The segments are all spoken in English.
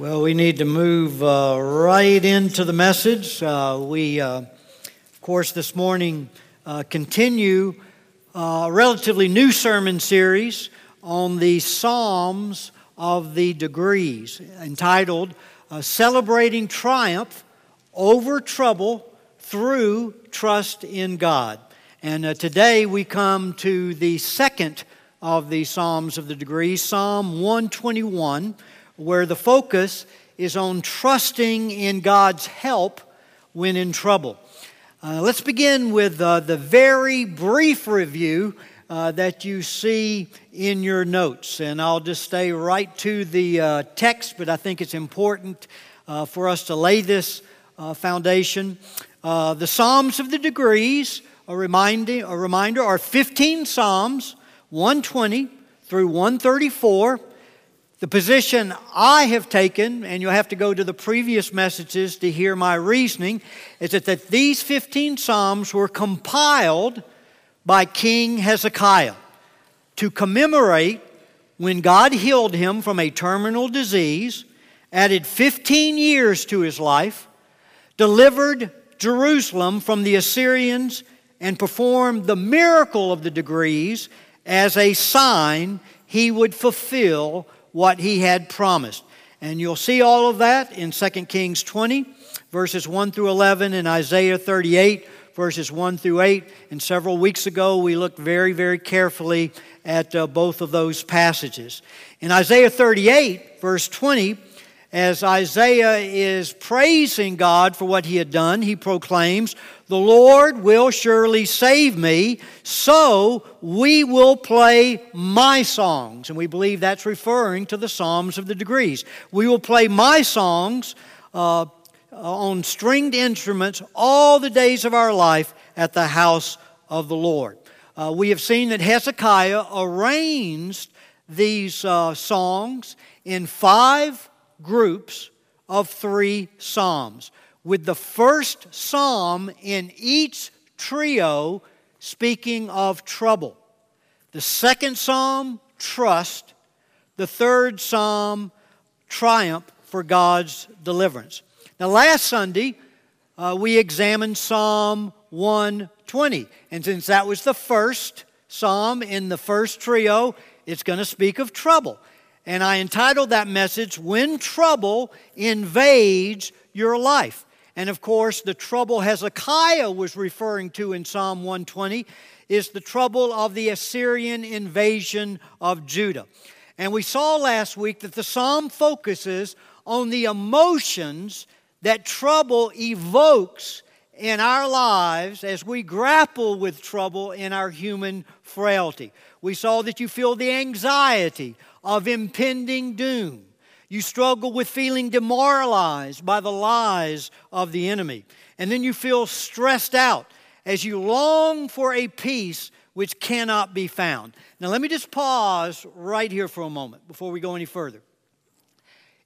Well, we need to move uh, right into the message. Uh, we, uh, of course, this morning uh, continue uh, a relatively new sermon series on the Psalms of the Degrees, entitled uh, Celebrating Triumph Over Trouble Through Trust in God. And today we come to the second of the Psalms of the Degrees, Psalm 121 where the focus is on trusting in God's help when in trouble. Uh, let's begin with uh, the very brief review uh, that you see in your notes. And I'll just stay right to the uh, text, but I think it's important uh, for us to lay this uh, foundation. the Psalms of the Degrees, a, reminding, a reminder, are 15 Psalms, 120 through 134. The position I have taken, and you'll have to go to the previous messages to hear my reasoning, is that, that these 15 Psalms were compiled by King Hezekiah to commemorate when God healed him from a terminal disease, added 15 years to his life, delivered Jerusalem from the Assyrians, and performed the miracle of the degrees as a sign he would fulfill what he had promised. And you'll see all of that in 2 Kings 20, verses 1 through 11, and Isaiah 38, verses 1 through 8. And several weeks ago, we looked very, very carefully at uh, both of those passages. In Isaiah 38, verse 20, as Isaiah is praising God for what he had done, he proclaims, The Lord will surely save me, so we will play my songs. And we believe that's referring to the Psalms of the Degrees. We will play my songs uh, on stringed instruments all the days of our life at the house of the Lord. Uh, we have seen that Hezekiah arranged these uh, songs in five groups of three psalms, with the first psalm in each trio speaking of trouble. The second psalm, trust. The third psalm, triumph for God's deliverance. Now, last Sunday, uh, we examined Psalm 120. And since that was the first psalm in the first trio, it's going to speak of trouble and I entitled that message, When Trouble Invades Your Life. And of course, the trouble Hezekiah was referring to in Psalm 120 is the trouble of the Assyrian invasion of Judah. And we saw last week that the psalm focuses on the emotions that trouble evokes in our lives as we grapple with trouble in our human frailty. We saw that you feel the anxiety of impending doom. You struggle with feeling demoralized by the lies of the enemy. And then you feel stressed out as you long for a peace which cannot be found. Now, let me just pause right here for a moment before we go any further.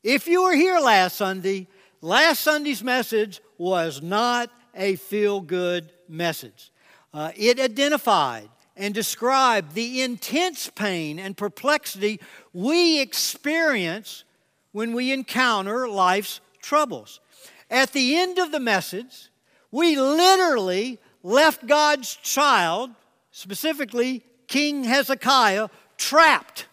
If you were here last Sunday, last Sunday's message was not a feel good message. Uh, it identified and describe the intense pain and perplexity we experience when we encounter life's troubles. At the end of the message, we literally left God's child, specifically King Hezekiah, trapped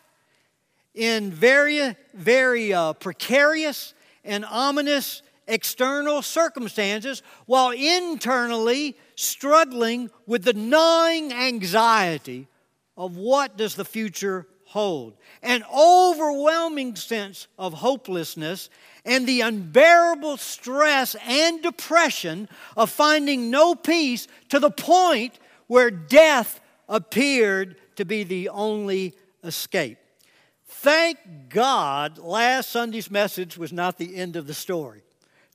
in very, very uh, precarious and ominous external circumstances while internally struggling with the gnawing anxiety of what does the future hold an overwhelming sense of hopelessness and the unbearable stress and depression of finding no peace to the point where death appeared to be the only escape. Thank God last Sunday's message was not the end of the story.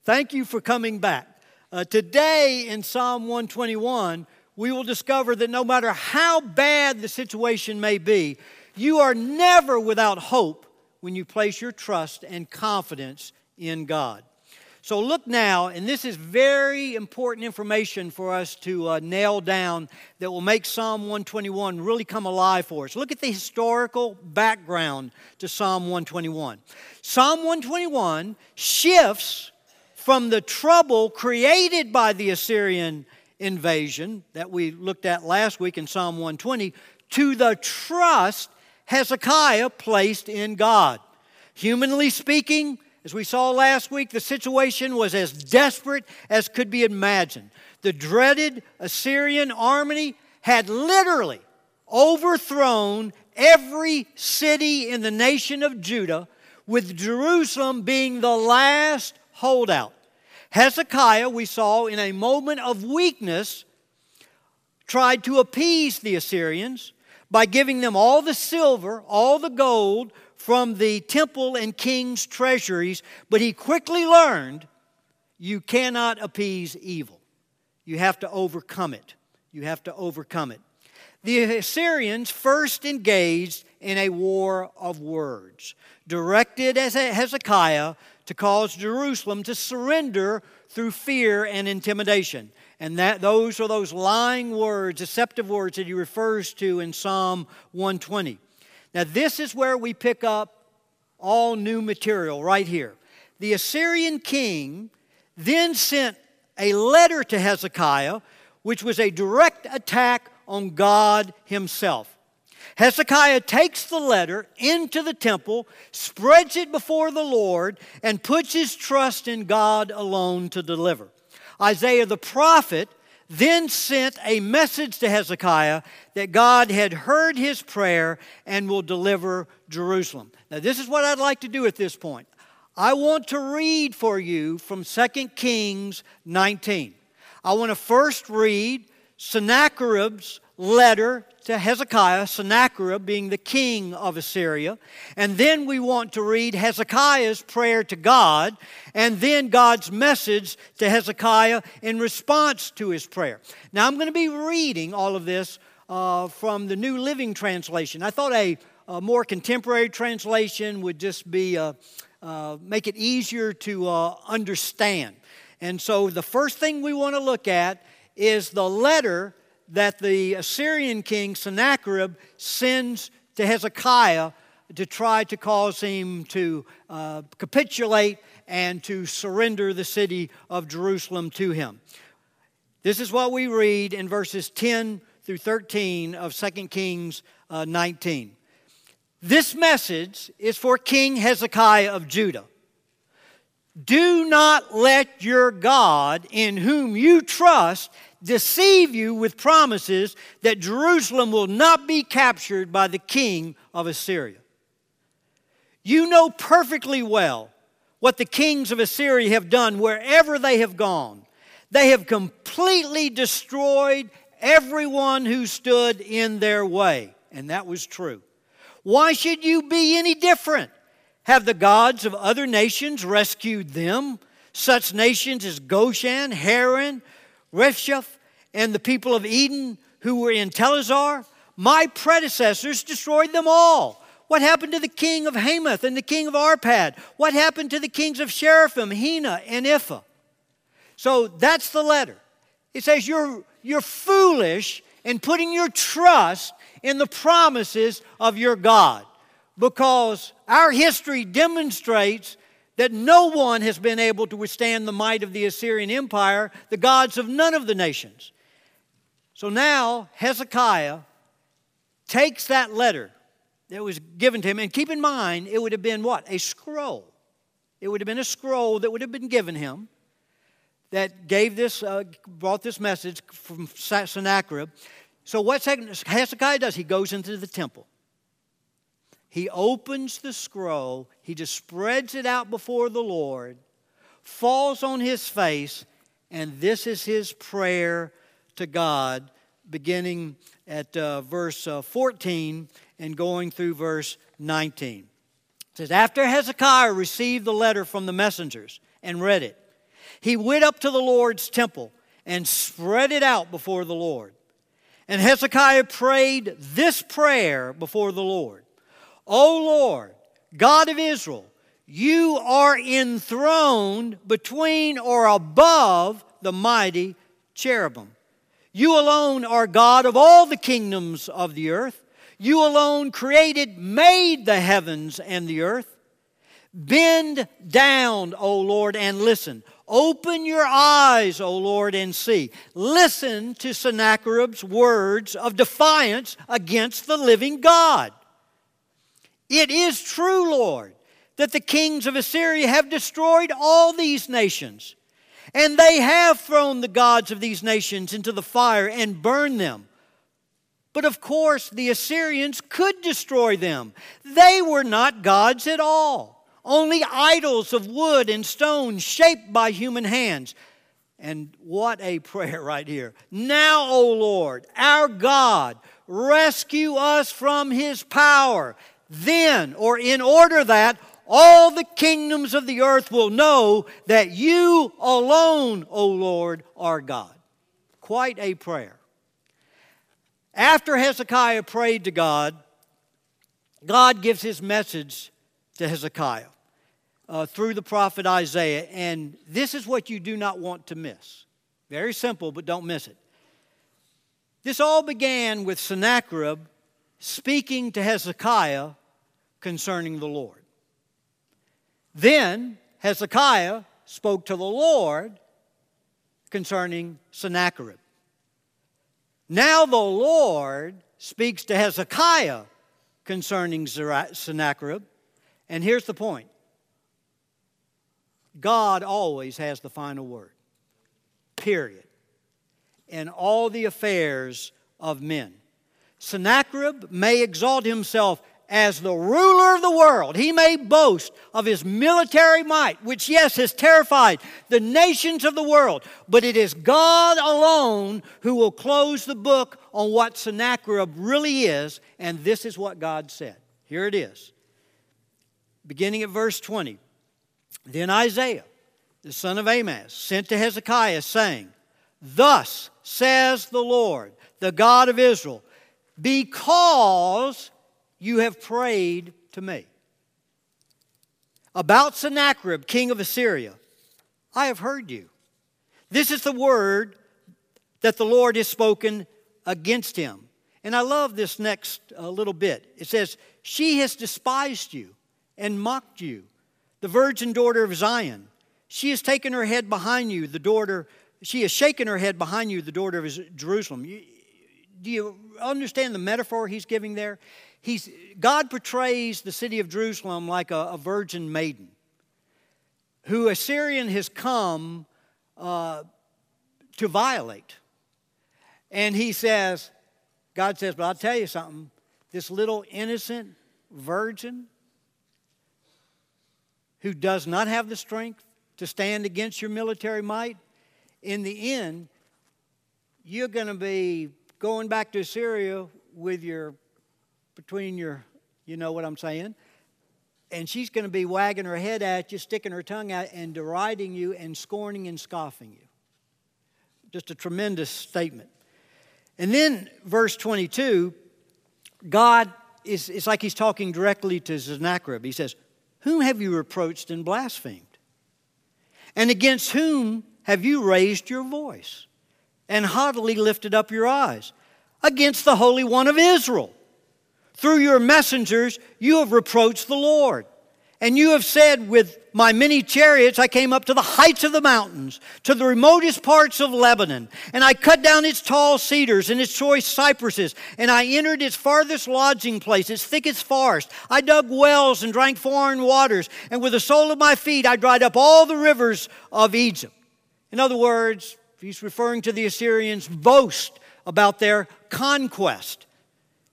Thank you for coming back. Uh, today in Psalm 121, we will discover that no matter how bad the situation may be, you are never without hope when you place your trust and confidence in God. So look now, and this is very important information for us to uh, nail down that will make Psalm 121 really come alive for us. Look at the historical background to Psalm 121. Psalm 121 shifts from the trouble created by the Assyrian invasion that we looked at last week in Psalm 120 to the trust Hezekiah placed in God. Humanly speaking, as we saw last week, the situation was as desperate as could be imagined. The dreaded Assyrian army had literally overthrown every city in the nation of Judah, with Jerusalem being the last holdout. Hezekiah, we saw in a moment of weakness, tried to appease the Assyrians by giving them all the silver, all the gold, from the temple and king's treasuries, but he quickly learned you cannot appease evil. You have to overcome it. You have to overcome it. The Assyrians first engaged in a war of words, directed as Hezekiah to cause Jerusalem to surrender through fear and intimidation. And that those are those lying words, deceptive words that he refers to in Psalm 120. Now, this is where we pick up all new material right here. The Assyrian king then sent a letter to Hezekiah, which was a direct attack on God himself. Hezekiah takes the letter into the temple, spreads it before the Lord, and puts his trust in God alone to deliver. Isaiah the prophet then sent a message to Hezekiah that God had heard his prayer and will deliver Jerusalem. Now, this is what I'd like to do at this point. I want to read for you from 2 Kings 19. I want to first read Sennacherib's letter to Hezekiah, Sennacherib being the king of Assyria. And then we want to read Hezekiah's prayer to God, and then God's message to Hezekiah in response to his prayer. Now, I'm going to be reading all of this uh, from the New Living Translation. I thought a, a more contemporary translation would just be uh, uh, make it easier to uh, understand. And so, the first thing we want to look at is the letter that the Assyrian king Sennacherib sends to Hezekiah to try to cause him to uh, capitulate and to surrender the city of Jerusalem to him. This is what we read in verses 10 through 13 of 2 Kings uh, 19. This message is for King Hezekiah of Judah. Do not let your God, in whom you trust, deceive you with promises that Jerusalem will not be captured by the king of Assyria. You know perfectly well what the kings of Assyria have done wherever they have gone. They have completely destroyed everyone who stood in their way, and that was true. Why should you be any different? Have the gods of other nations rescued them? Such nations as Goshen, Haran, Rephaiah, and the people of Eden who were in Telassar, my predecessors destroyed them all. What happened to the king of Hamath and the king of Arpad? What happened to the kings of Sheraphim, Hena, and Ipha? So that's the letter. It says you're, you're foolish in putting your trust in the promises of your God because our history demonstrates that no one has been able to withstand the might of the Assyrian Empire, the gods of none of the nations. So now Hezekiah takes that letter that was given to him, and keep in mind, it would have been what? A scroll. It would have been a scroll that would have been given him that gave this, uh, brought this message from Sennacherib. So what Hezekiah does, he goes into the temple. He opens the scroll, he just spreads it out before the Lord, falls on his face, and this is his prayer to God, beginning at uh, verse uh, 14 and going through verse 19. It says, After Hezekiah received the letter from the messengers and read it, he went up to the Lord's temple and spread it out before the Lord. And Hezekiah prayed this prayer before the Lord O Lord, God of Israel, You are enthroned between or above the mighty cherubim. You alone are God of all the kingdoms of the earth. You alone created, made the heavens and the earth. Bend down, O Lord, and listen. Open your eyes, O Lord, and see. Listen to Sennacherib's words of defiance against the living God. It is true, Lord, that the kings of Assyria have destroyed all these nations, and they have thrown the gods of these nations into the fire and burned them. But of course, the Assyrians could destroy them. They were not gods at all, only idols of wood and stone shaped by human hands. And what a prayer right here. Now, O Lord, our God, rescue us from his power. Then, or in order that all the kingdoms of the earth will know that you alone, O Lord, are God. Quite a prayer. After Hezekiah prayed to God, God gives his message to Hezekiah uh, through the prophet Isaiah, and this is what you do not want to miss. Very simple, but don't miss it. This all began with Sennacherib speaking to Hezekiah concerning the Lord. Then Hezekiah spoke to the Lord concerning Sennacherib. Now the Lord speaks to Hezekiah concerning Sennacherib. And here's the point God always has the final word, period, in all the affairs of men. Sennacherib may exalt himself as the ruler of the world. He may boast of his military might, which, yes, has terrified the nations of the world. But it is God alone who will close the book on what Sennacherib really is, and this is what God said. Here it is. Beginning at verse 20. Then Isaiah, the son of Amoz, sent to Hezekiah, saying, Thus says the Lord, the God of Israel, because you have prayed to me. About Sennacherib, king of Assyria, I have heard you. This is the word that the Lord has spoken against him. And I love this next uh, little bit. It says, She has despised you and mocked you, the virgin daughter of Zion. She has taken her head behind you, the daughter, she has shaken her head behind you, the daughter of Jerusalem. You, do you understand the metaphor he's giving there? He's, God portrays the city of Jerusalem like a, a virgin maiden who Assyrian has come uh, to violate. And he says, God says, but I'll tell you something. This little innocent virgin who does not have the strength to stand against your military might, in the end, you're going to be going back to Assyria with your between your, you know what I'm saying? And she's going to be wagging her head at you, sticking her tongue out, and deriding you, and scorning and scoffing you. Just a tremendous statement. And then, verse 22, God is it's like he's talking directly to Sennacherib. He says, Whom have you reproached and blasphemed? And against whom have you raised your voice and haughtily lifted up your eyes? Against the Holy One of Israel. Through your messengers, you have reproached the Lord. And you have said, With my many chariots, I came up to the heights of the mountains, to the remotest parts of Lebanon. And I cut down its tall cedars and its choice cypresses. And I entered its farthest lodging place, its thickest forest. I dug wells and drank foreign waters. And with the sole of my feet, I dried up all the rivers of Egypt. In other words, he's referring to the Assyrians' boast about their conquest.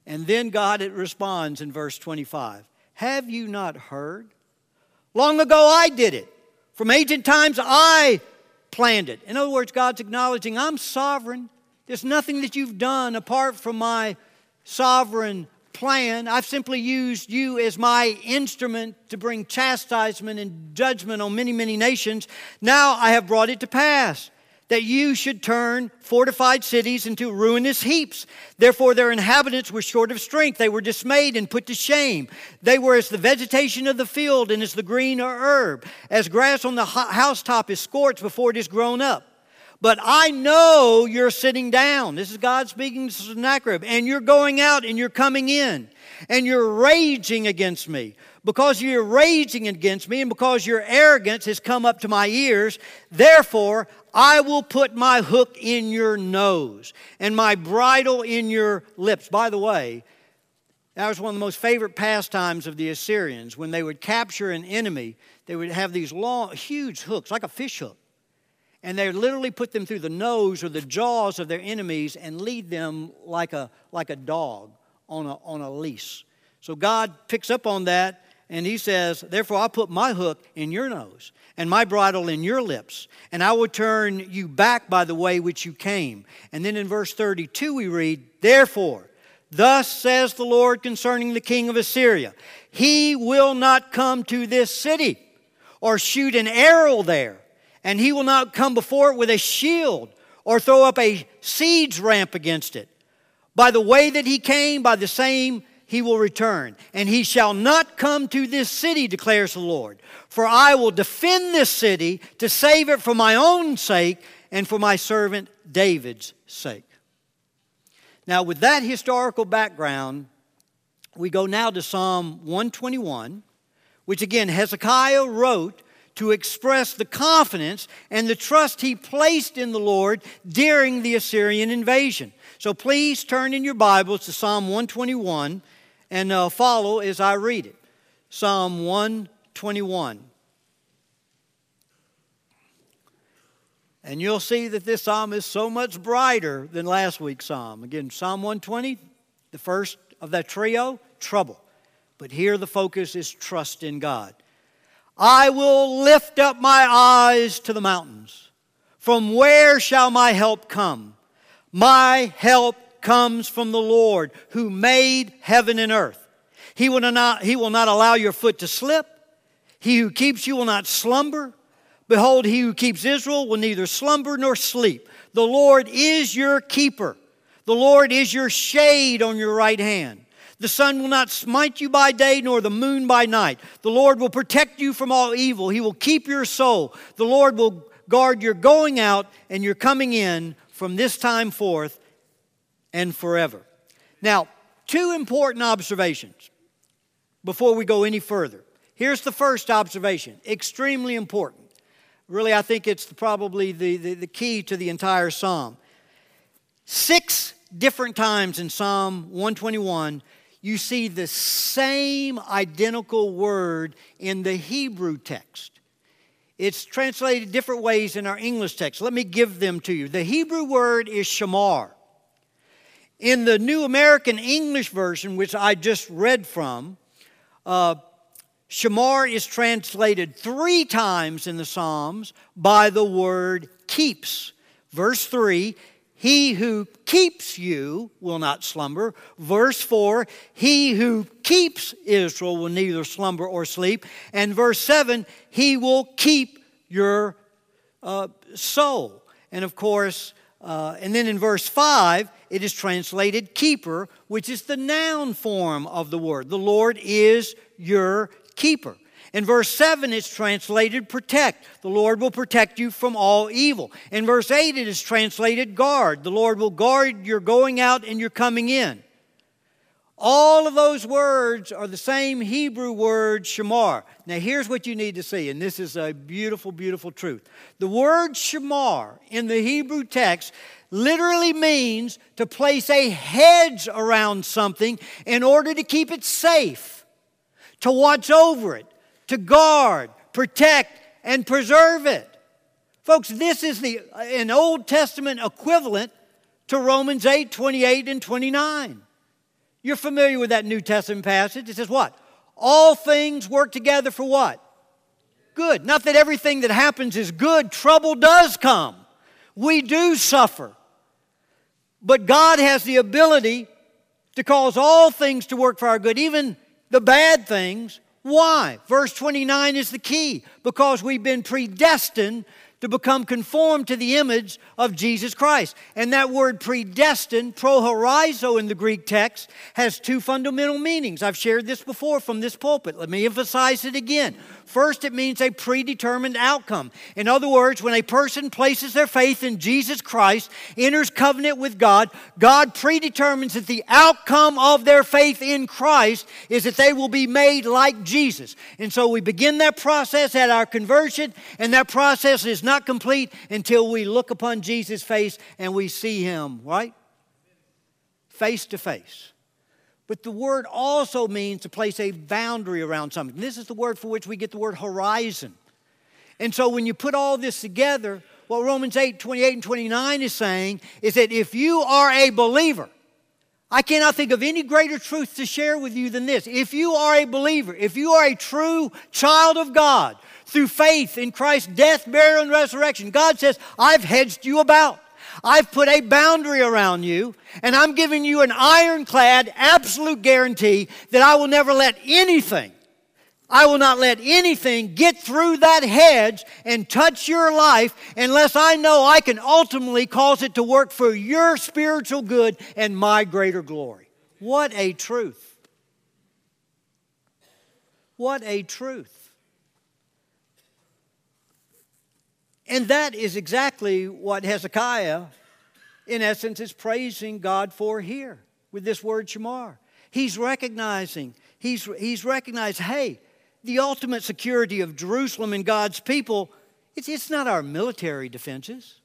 And then God responds in verse 25 Have you not heard? Long ago I did it. From ancient times I planned it. In other words, God's acknowledging I'm sovereign. There's nothing that you've done apart from my sovereign plan. I've simply used you as my instrument to bring chastisement and judgment on many, many nations. Now I have brought it to pass that you should turn fortified cities into ruinous heaps. Therefore, their inhabitants were short of strength. They were dismayed and put to shame. They were as the vegetation of the field and as the green herb, as grass on the housetop is scorched before it is grown up. But I know you're sitting down. This is God speaking to Sennacherib. And you're going out and you're coming in. And you're raging against me. Because you're raging against me and because your arrogance has come up to my ears, therefore I will put my hook in your nose and my bridle in your lips. By the way, that was one of the most favorite pastimes of the Assyrians. When they would capture an enemy, they would have these long, huge hooks, like a fish hook. And they literally put them through the nose or the jaws of their enemies and lead them like a, like a dog on a, on a leash. So God picks up on that and he says, Therefore, I'll put my hook in your nose and my bridle in your lips, and I will turn you back by the way which you came. And then in verse 32, we read, Therefore, thus says the Lord concerning the king of Assyria, He will not come to this city or shoot an arrow there, and he will not come before it with a shield or throw up a siege ramp against it. By the way that he came, by the same he will return. And he shall not come to this city, declares the Lord. For I will defend this city to save it for my own sake and for my servant David's sake. Now, with that historical background, we go now to Psalm 121, which again Hezekiah wrote to express the confidence and the trust he placed in the Lord during the Assyrian invasion. So please turn in your Bibles to Psalm 121 and uh, follow as I read it. Psalm 121. And you'll see that this psalm is so much brighter than last week's psalm. Again, Psalm 120, the first of that trio, trouble. But here the focus is trust in God. I will lift up my eyes to the mountains. From where shall my help come? My help comes from the Lord who made heaven and earth. He will not, he will not allow your foot to slip. He who keeps you will not slumber. Behold, he who keeps Israel will neither slumber nor sleep. The Lord is your keeper. The Lord is your shade on your right hand. The sun will not smite you by day, nor the moon by night. The Lord will protect you from all evil. He will keep your soul. The Lord will guard your going out and your coming in from this time forth and forever. Now, two important observations before we go any further. Here's the first observation, extremely important. Really, I think it's probably the, the, the, key to the entire psalm. Six different times in Psalm 121, you see the same identical word in the Hebrew text. It's translated different ways in our English text. Let me give them to you. The Hebrew word is shamar. In the New American English Version, which I just read from, uh, shamar is translated three times in the Psalms by the word keeps. Verse 3 He who keeps you will not slumber. Verse 4 He who keeps Israel will neither slumber or sleep. And verse 7 He will keep your uh, soul. And of course, uh, and then in verse 5, it is translated keeper, which is the noun form of the word. The Lord is your keeper. In verse 7, it's translated protect. The Lord will protect you from all evil. In verse 8, it is translated guard. The Lord will guard your going out and your coming in. All of those words are the same Hebrew word shamar. Now, here's what you need to see, and this is a beautiful, beautiful truth. The word shamar in the Hebrew text literally means to place a hedge around something in order to keep it safe, to watch over it, to guard, protect, and preserve it. Folks, this is the, an Old Testament equivalent to Romans 8 28 and 29. You're familiar with that New Testament passage. It says what? All things work together for what? Good. Not that everything that happens is good, trouble does come. We do suffer. But God has the ability to cause all things to work for our good, even the bad things. Why? Verse 29 is the key because we've been predestined to become conformed to the image of Jesus Christ. And that word predestined, prohorizo in the Greek text, has two fundamental meanings. I've shared this before from this pulpit. Let me emphasize it again. First, it means a predetermined outcome. In other words, when a person places their faith in Jesus Christ, enters covenant with God, God predetermines that the outcome of their faith in Christ is that they will be made like Jesus. And so we begin that process at our conversion, and that process is not complete until we look upon Jesus' face and we see him, right? Face to face. But the word also means to place a boundary around something. This is the word for which we get the word horizon. And so when you put all this together, what Romans 8 28 and 29 is saying is that if you are a believer, I cannot think of any greater truth to share with you than this. If you are a believer, if you are a true child of God through faith in Christ's death, burial, and resurrection, God says, I've hedged you about. I've put a boundary around you, and I'm giving you an ironclad, absolute guarantee that I will never let anything, I will not let anything get through that hedge and touch your life unless I know I can ultimately cause it to work for your spiritual good and my greater glory. What a truth! What a truth. And that is exactly what Hezekiah, in essence, is praising God for here with this word shamar. He's recognizing, he's, he's recognized, hey, the ultimate security of Jerusalem and God's people, it's, it's not our military defenses.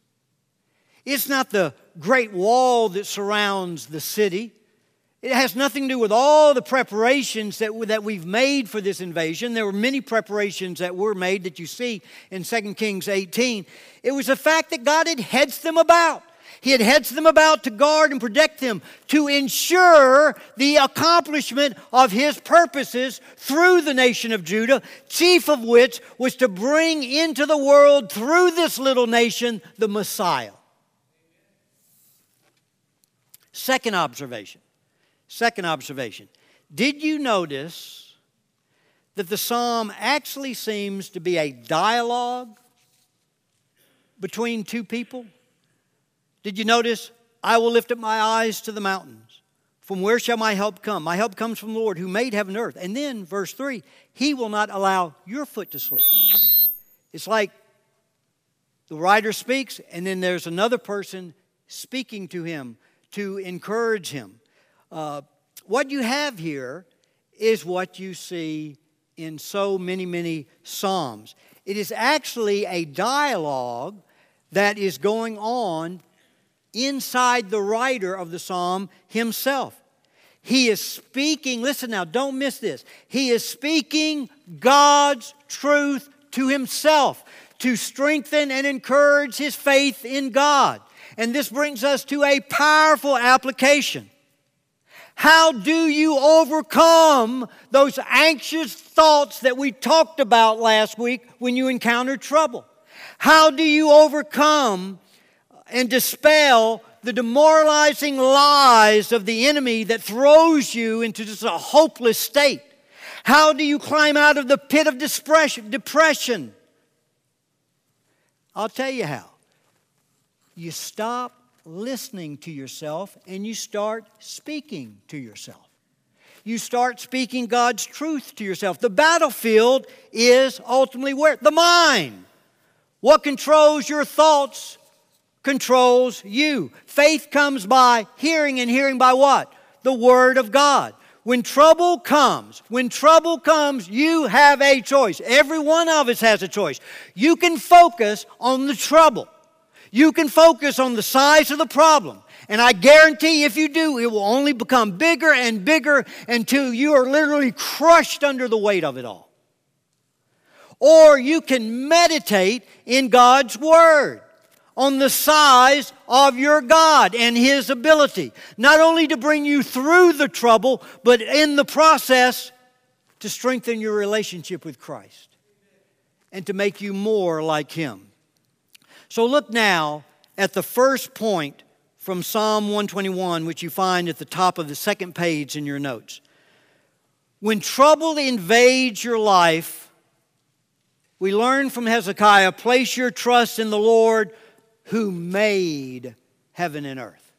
It's not the great wall that surrounds the city. It has nothing to do with all the preparations that, that we've made for this invasion. There were many preparations that were made that you see in 2 Kings 18. It was the fact that God had heads them about. He had heads them about to guard and protect them, to ensure the accomplishment of his purposes through the nation of Judah, chief of which was to bring into the world through this little nation the Messiah. Second observation Second observation Did you notice that the psalm actually seems to be a dialogue between two people? Did you notice? I will lift up my eyes to the mountains. From where shall my help come? My help comes from the Lord who made heaven and earth. And then, verse 3 He will not allow your foot to slip. It's like the writer speaks, and then there's another person speaking to him to encourage him. Uh, what you have here is what you see in so many, many Psalms. It is actually a dialogue that is going on inside the writer of the psalm himself. He is speaking, listen now, don't miss this. He is speaking God's truth to himself to strengthen and encourage his faith in God. And this brings us to a powerful application. How do you overcome those anxious thoughts that we talked about last week when you encounter trouble? How do you overcome and dispel the demoralizing lies of the enemy that throws you into just a hopeless state? How do you climb out of the pit of depression? I'll tell you how. You stop listening to yourself and you start speaking to yourself. You start speaking God's truth to yourself. The battlefield is ultimately where? The mind. What controls your thoughts controls you. Faith comes by hearing, and hearing by what? The Word of God. When trouble comes, when trouble comes, you have a choice. Every one of us has a choice. You can focus on the trouble. You can focus on the size of the problem. And I guarantee if you do, it will only become bigger and bigger until you are literally crushed under the weight of it all. Or you can meditate in God's Word on the size of your God and His ability, not only to bring you through the trouble, but in the process to strengthen your relationship with Christ and to make you more like Him. So look now at the first point from Psalm 121, which you find at the top of the second page in your notes. When trouble invades your life, we learn from Hezekiah place your trust in the Lord who made heaven and earth.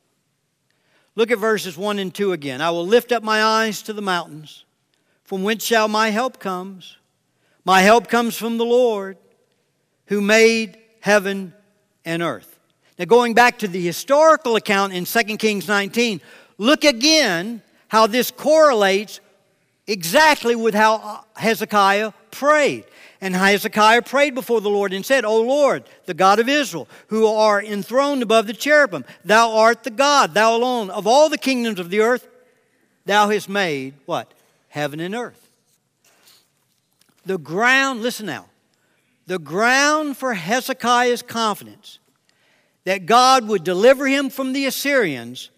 Look at verses 1 and 2 again. I will lift up my eyes to the mountains. From whence shall my help comes? My help comes from the Lord who made heaven and earth. Now, going back to the historical account in 2 Kings 19, look again how this correlates exactly with how uh, Hezekiah prayed. And Hezekiah prayed before the Lord and said, O Lord, the God of Israel, who are enthroned above the cherubim, thou art the God, thou alone, of all the kingdoms of the earth, thou hast made what? Heaven and earth. The ground, listen now, the ground for Hezekiah's confidence that God would deliver him from the Assyrians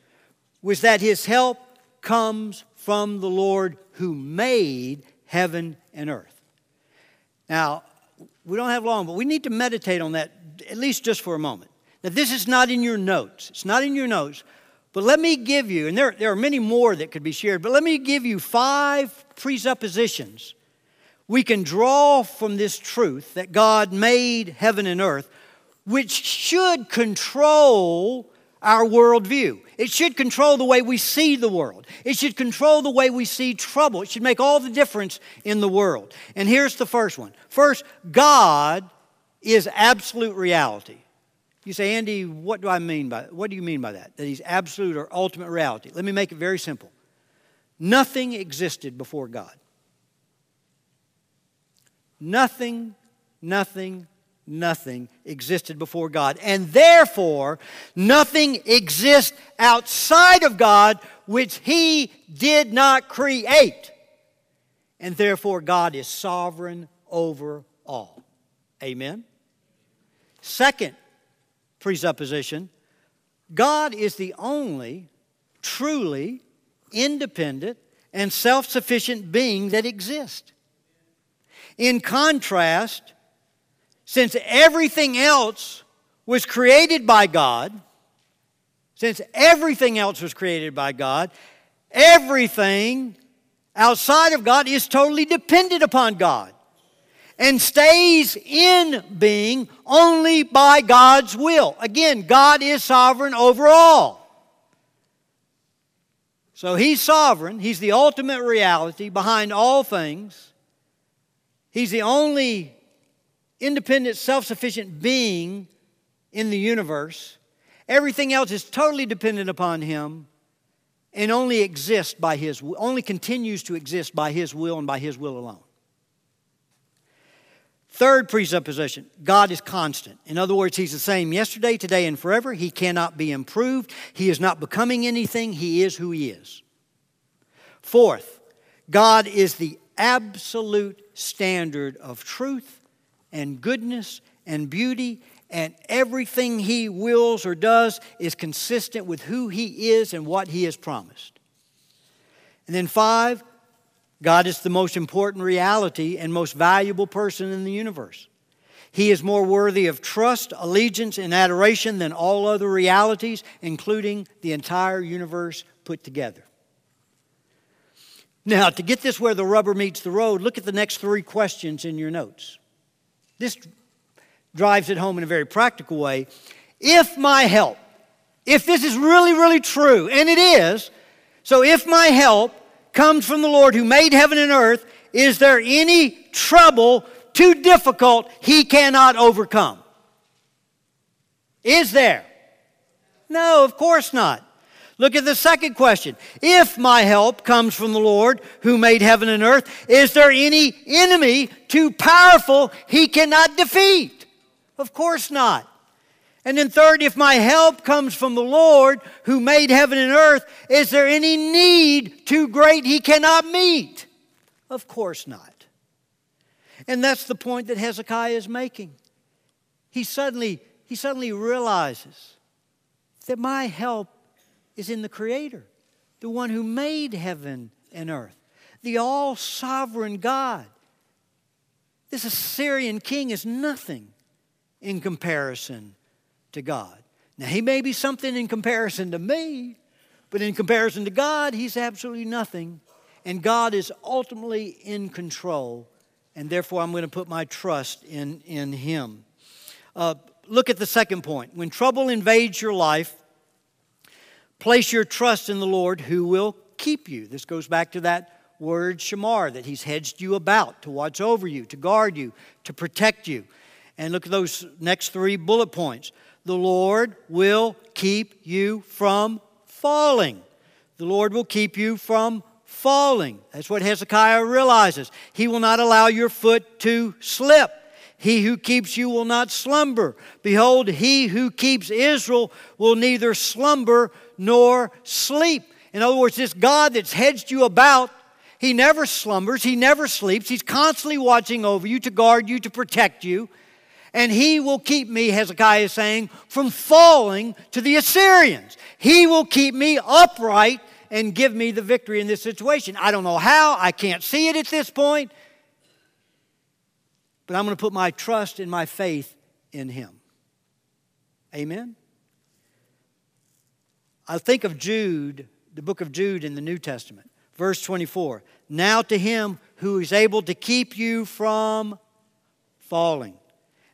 was that his help comes from the Lord who made heaven and earth. Now, we don't have long, but we need to meditate on that at least just for a moment. Now, this is not in your notes. It's not in your notes. But let me give you, and there, there are many more that could be shared, but let me give you five presuppositions we can draw from this truth that God made heaven and earth, which should control our worldview. It should control the way we see the world. It should control the way we see trouble. It should make all the difference in the world. And here's the first one. First, God is absolute reality. You say, Andy, what do I mean by what do you mean by that? That he's absolute or ultimate reality. Let me make it very simple. Nothing existed before God. Nothing, nothing, nothing existed before God. And therefore, nothing exists outside of God which He did not create. And therefore, God is sovereign over all. Amen? Second presupposition God is the only truly independent and self sufficient being that exists. In contrast, since everything else was created by God, since everything else was created by God, everything outside of God is totally dependent upon God and stays in being only by God's will. Again, God is sovereign over all. So He's sovereign, He's the ultimate reality behind all things. He's the only independent, self sufficient being in the universe. Everything else is totally dependent upon him and only exists by his only continues to exist by his will and by his will alone. Third presupposition God is constant. In other words, He's the same yesterday, today, and forever. He cannot be improved. He is not becoming anything. He is who He is. Fourth, God is the absolute standard of truth and goodness and beauty, and everything he wills or does is consistent with who he is and what he has promised. And then, five, God is the most important reality and most valuable person in the universe. He is more worthy of trust, allegiance, and adoration than all other realities, including the entire universe put together. Now, to get this where the rubber meets the road, look at the next three questions in your notes. This drives it home in a very practical way. If my help, if this is really, really true, and it is, so if my help comes from the Lord who made heaven and earth, is there any trouble too difficult he cannot overcome? Is there? No, of course not. Look at the second question. If my help comes from the Lord who made heaven and earth, is there any enemy too powerful he cannot defeat? Of course not. And then, third, if my help comes from the Lord who made heaven and earth, is there any need too great he cannot meet? Of course not. And that's the point that Hezekiah is making. He suddenly, he suddenly realizes that my help is in the Creator, the one who made heaven and earth, the all sovereign God. This Assyrian king is nothing in comparison to God. Now, he may be something in comparison to me, but in comparison to God, he's absolutely nothing. And God is ultimately in control and therefore I'm going to put my trust in, in Him. Uh, look at the second point. When trouble invades your life, place your trust in the Lord who will keep you. This goes back to that word shamar, that He's hedged you about to watch over you, to guard you, to protect you. And look at those next three bullet points. The Lord will keep you from falling. The Lord will keep you from falling. That's what Hezekiah realizes. He will not allow your foot to slip. He who keeps you will not slumber. Behold, he who keeps Israel will neither slumber nor sleep. In other words, this God that's hedged you about, he never slumbers, he never sleeps. He's constantly watching over you to guard you, to protect you. And he will keep me, Hezekiah is saying, from falling to the Assyrians. He will keep me upright and give me the victory in this situation. I don't know how, I can't see it at this point, but I'm going to put my trust and my faith in Him. Amen? I think of Jude, the book of Jude in the New Testament, verse 24. Now to Him who is able to keep you from falling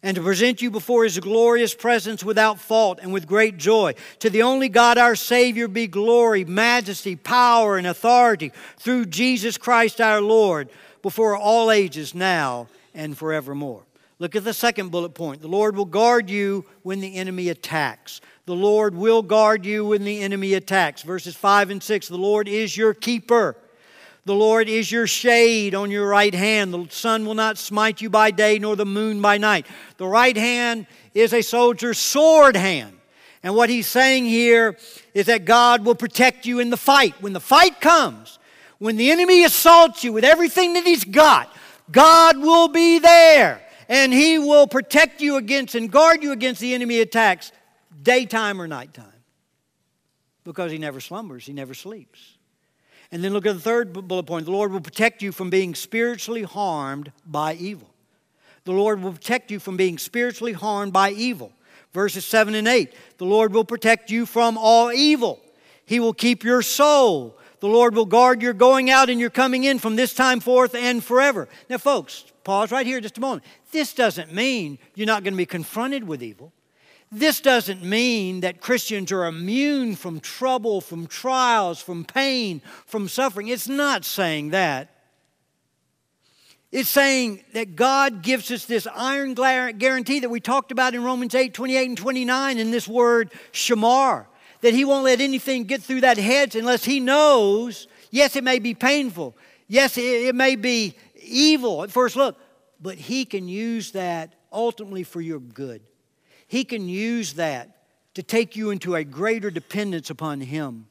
and to present you before his glorious presence without fault and with great joy. To the only God our Savior be glory, majesty, power, and authority through Jesus Christ our Lord before all ages, now and forevermore. Look at the second bullet point. The Lord will guard you when the enemy attacks. The Lord will guard you when the enemy attacks. Verses 5 and 6 The Lord is your keeper. The Lord is your shade on your right hand. The sun will not smite you by day, nor the moon by night. The right hand is a soldier's sword hand. And what he's saying here is that God will protect you in the fight. When the fight comes, when the enemy assaults you with everything that he's got, God will be there. And he will protect you against and guard you against the enemy attacks, daytime or nighttime. Because he never slumbers, he never sleeps. And then look at the third bullet point the Lord will protect you from being spiritually harmed by evil. The Lord will protect you from being spiritually harmed by evil. Verses 7 and 8 The Lord will protect you from all evil. He will keep your soul. The Lord will guard your going out and your coming in from this time forth and forever. Now, folks, pause right here just a moment. This doesn't mean you're not going to be confronted with evil. This doesn't mean that Christians are immune from trouble, from trials, from pain, from suffering. It's not saying that. It's saying that God gives us this iron guarantee that we talked about in Romans 8 28 and 29 in this word shamar, that He won't let anything get through that hedge unless He knows, yes, it may be painful, yes, it may be evil at first look, but He can use that ultimately for your good. He can use that to take you into a greater dependence upon Him.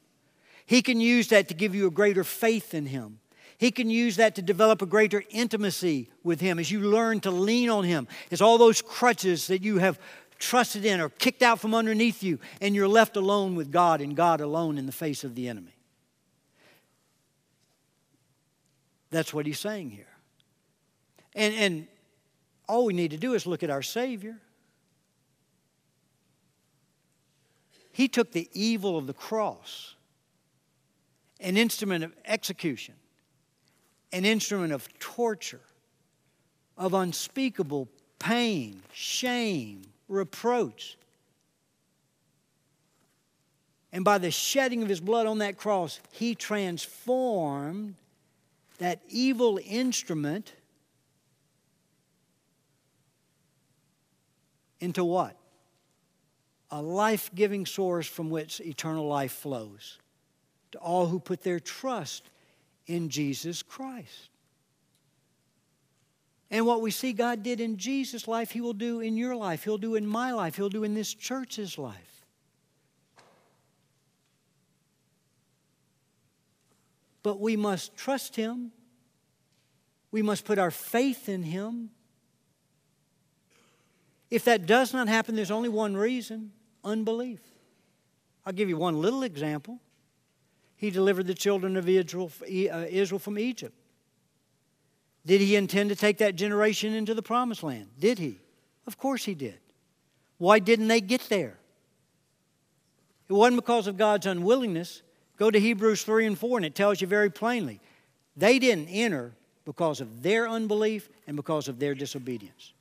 He can use that to give you a greater faith in Him. He can use that to develop a greater intimacy with Him as you learn to lean on Him. As all those crutches that you have trusted in are kicked out from underneath you, and you're left alone with God and God alone in the face of the enemy. That's what He's saying here. And, and all we need to do is look at our Savior. He took the evil of the cross, an instrument of execution, an instrument of torture, of unspeakable pain, shame, reproach. And by the shedding of his blood on that cross, he transformed that evil instrument into what? A life giving source from which eternal life flows to all who put their trust in Jesus Christ. And what we see God did in Jesus' life, He will do in your life. He'll do in my life. He'll do in this church's life. But we must trust Him. We must put our faith in Him. If that does not happen, there's only one reason unbelief. I'll give you one little example. He delivered the children of Israel, uh, Israel from Egypt. Did he intend to take that generation into the promised land? Did he? Of course he did. Why didn't they get there? It wasn't because of God's unwillingness. Go to Hebrews 3 and 4, and it tells you very plainly. They didn't enter because of their unbelief and because of their disobedience.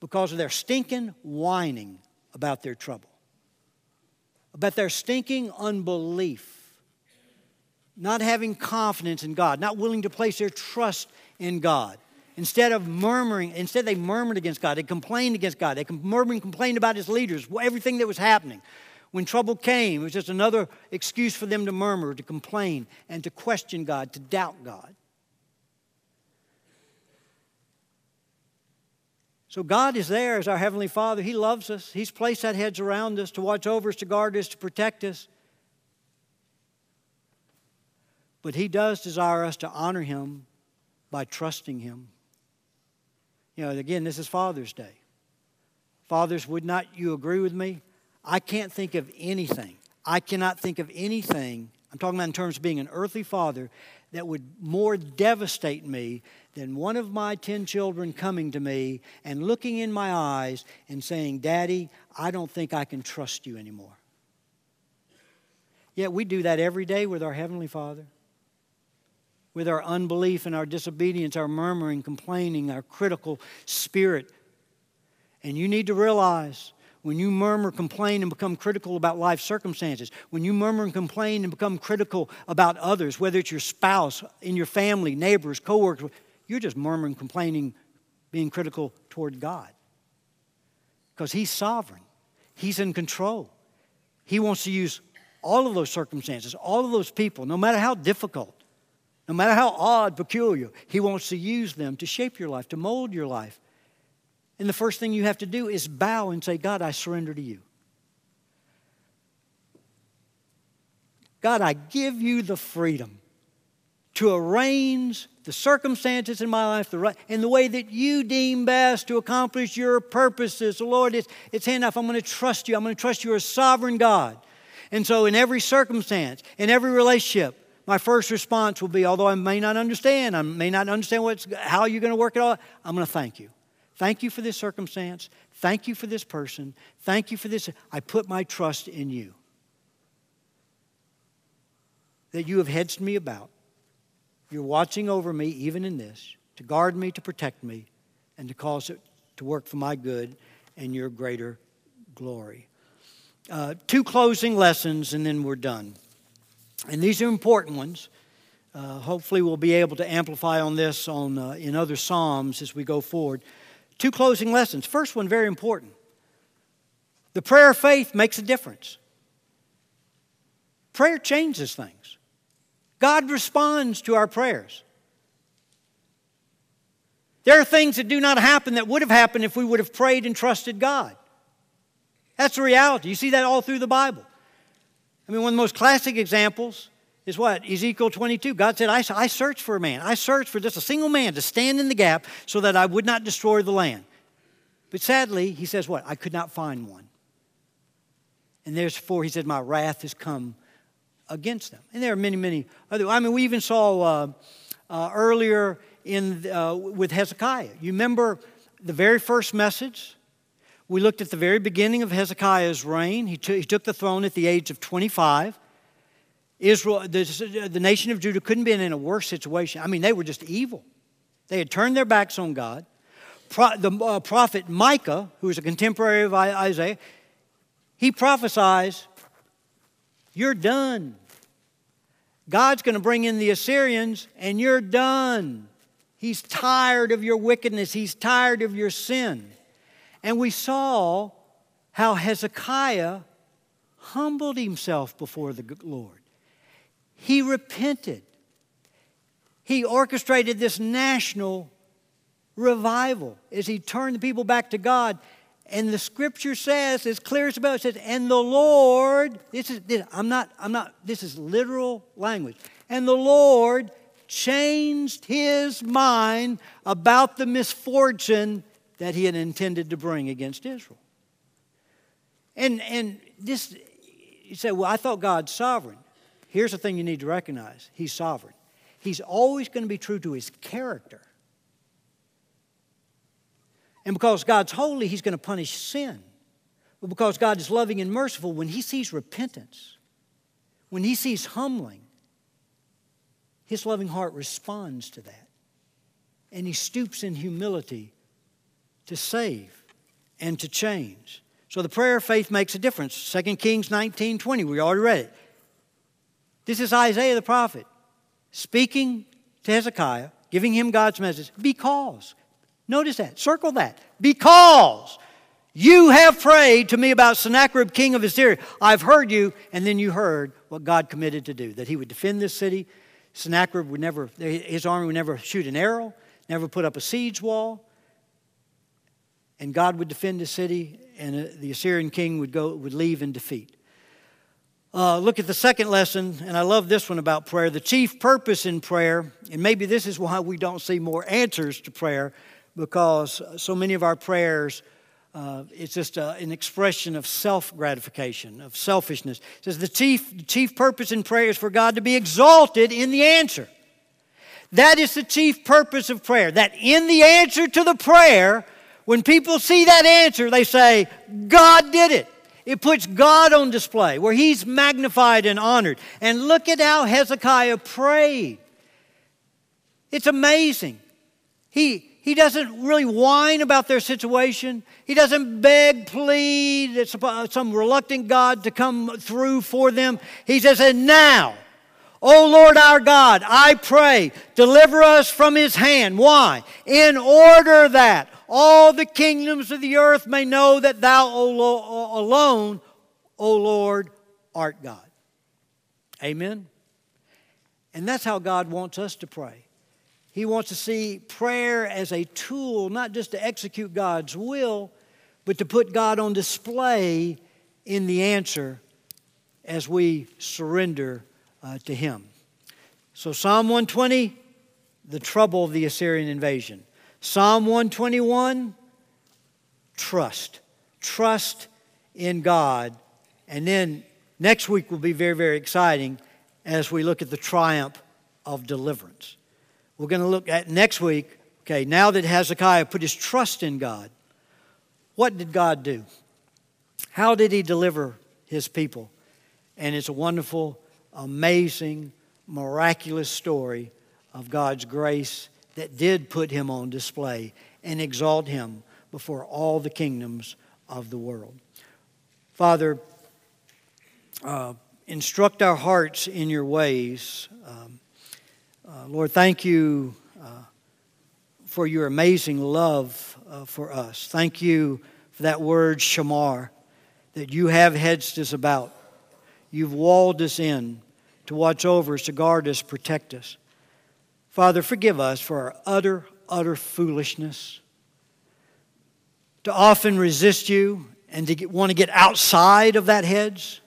Because of their stinking whining about their trouble, about their stinking unbelief, not having confidence in God, not willing to place their trust in God. Instead of murmuring, instead they murmured against God. They complained against God. They murmured and complained about his leaders, everything that was happening. When trouble came, it was just another excuse for them to murmur, to complain, and to question God, to doubt God. So God is there as our Heavenly Father. He loves us. He's placed that hedge around us to watch over us, to guard us, to protect us. But He does desire us to honor Him by trusting Him. You know, again, this is Father's Day. Fathers, would not you agree with me? I can't think of anything. I cannot think of anything, I'm talking about in terms of being an earthly father, that would more devastate me than one of my 10 children coming to me and looking in my eyes and saying, Daddy, I don't think I can trust you anymore. Yet we do that every day with our Heavenly Father. With our unbelief and our disobedience, our murmuring, complaining, our critical spirit. And you need to realize when you murmur, complain, and become critical about life circumstances, when you murmur and complain and become critical about others, whether it's your spouse, in your family, neighbors, coworkers, you're just murmuring, complaining, being critical toward God. Because He's sovereign, He's in control. He wants to use all of those circumstances, all of those people, no matter how difficult, no matter how odd, peculiar, He wants to use them to shape your life, to mold your life and the first thing you have to do is bow and say, God, I surrender to you. God, I give you the freedom to arrange the circumstances in my life the right, in the way that you deem best to accomplish your purposes. So Lord, it's, it's enough. I'm going to trust you. I'm going to trust you as sovereign God. And so, in every circumstance, in every relationship, my first response will be, although I may not understand, I may not understand what's, how you're going to work it all, I'm going to thank you. Thank you for this circumstance. Thank you for this person. Thank you for this. I put my trust in you. That you have hedged me about. You're watching over me even in this, to guard me, to protect me, and to cause it to work for my good and your greater glory. Uh, two closing lessons, and then we're done. And these are important ones. Uh, hopefully, we'll be able to amplify on this on, uh, in other Psalms as we go forward. Two closing lessons. First one, very important. The prayer of faith makes a difference. Prayer changes things. God responds to our prayers. There are things that do not happen that would have happened if we would have prayed and trusted God. That's the reality. You see that all through the Bible. I mean, one of the most classic examples is what? Ezekiel 22. God said, I, I searched for a man. I searched for just a single man to stand in the gap so that I would not destroy the land. But sadly, he says, What? I could not find one. And therefore, he said, My wrath has come against them. And there are many, many other. I mean, we even saw uh, uh, earlier in uh, with Hezekiah. You remember the very first message? We looked at the very beginning of Hezekiah's reign. He, t- he took the throne at the age of 25. Israel, the, the nation of Judah couldn't be in a worse situation. I mean, they were just evil. They had turned their backs on God. Pro, the uh, prophet Micah, who was a contemporary of Isaiah, he prophesies, You're done. God's going to bring in the Assyrians, and you're done. He's tired of your wickedness, He's tired of your sin. And we saw how Hezekiah humbled himself before the Lord. He repented. He orchestrated this national revival as he turned the people back to God. And the scripture says, as clear as about, it says, and the Lord, this is, I'm not, I'm not, this is literal language. And the Lord changed his mind about the misfortune that he had intended to bring against Israel. And, and this, you say, well, I thought God's sovereign. Here's the thing you need to recognize He's sovereign. He's always going to be true to His character. And because God's holy, He's going to punish sin. But because God is loving and merciful, when He sees repentance, when He sees humbling, His loving heart responds to that. And He stoops in humility to save and to change. So the prayer of faith makes a difference. 2 Kings 19 20, we already read it. This is Isaiah the prophet speaking to Hezekiah, giving him God's message because. Notice that, circle that. Because you have prayed to me about Sennacherib, king of Assyria. I've heard you, and then you heard what God committed to do that he would defend this city. Sennacherib would never, his army would never shoot an arrow, never put up a siege wall. And God would defend the city, and uh, the Assyrian king would, go, would leave in defeat. Uh, look at the second lesson, and I love this one about prayer. The chief purpose in prayer, and maybe this is why we don't see more answers to prayer, because so many of our prayers, uh, it's just uh, an expression of self gratification, of selfishness. It says the chief, chief purpose in prayer is for God to be exalted in the answer. That is the chief purpose of prayer, that in the answer to the prayer, when people see that answer, they say, God did it. It puts God on display where he's magnified and honored. And look at how Hezekiah prayed. It's amazing. He, he doesn't really whine about their situation. He doesn't beg, plead, uh, some reluctant God to come through for them. He says, And now, O Lord our God, I pray, deliver us from his hand. Why? In order that all the kingdoms of the earth may know that thou o uh, alone, O Lord, art God. Amen. And that's how God wants us to pray. He wants to see prayer as a tool, not just to execute God's will, but to put God on display in the answer as we surrender uh, to Him. So, Psalm 120, the trouble of the Assyrian invasion. Psalm 121, trust. Trust in God. And then next week will be very, very exciting as we look at the triumph of deliverance. We're going to look at next week, okay, now that Hezekiah put his trust in God, what did God do? How did he deliver his people? And it's a wonderful, amazing, miraculous story of God's grace that did put him on display and exalt him before all the kingdoms of the world. Father, uh, instruct our hearts in your ways. Um, uh, Lord, thank you uh, for your amazing love uh, for us. Thank you for that word, shamar, that you have hedged us about. You've walled us in to watch over us, to guard us, protect us. Father, forgive us for our utter, utter foolishness. To often resist you and to get, want to get outside of that hedge,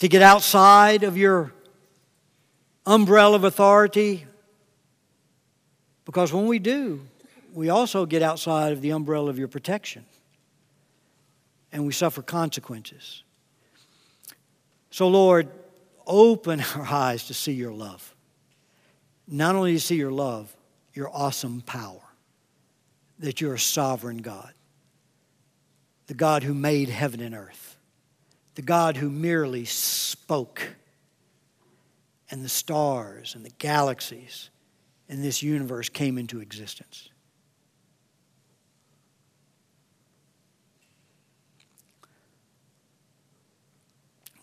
to get outside of your umbrella of authority. Because when we do, we also get outside of the umbrella of your protection and we suffer consequences. So, Lord, open our eyes to see your love not only to see your love, your awesome power, that you're a sovereign God, the God who made heaven and earth, the God who merely spoke, and the stars and the galaxies in this universe came into existence.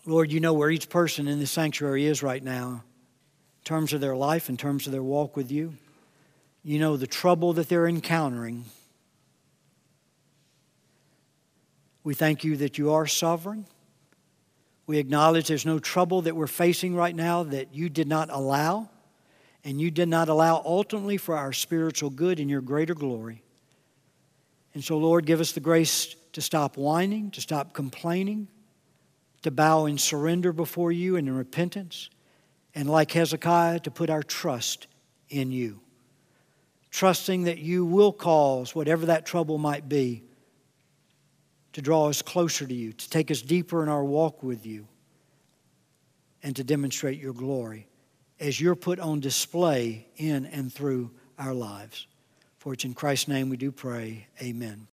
Lord, you know where each person in this sanctuary is right now in terms of their life, in terms of their walk with you. You know the trouble that they're encountering. We thank you that you are sovereign. We acknowledge there's no trouble that we're facing right now that you did not allow, and you did not allow ultimately for our spiritual good and your greater glory. And so, Lord, give us the grace to stop whining, to stop complaining, to bow in surrender before you and in repentance and like Hezekiah, to put our trust in you. Trusting that you will cause whatever that trouble might be to draw us closer to you, to take us deeper in our walk with you, and to demonstrate your glory as you're put on display in and through our lives. For it's in Christ's name we do pray. Amen.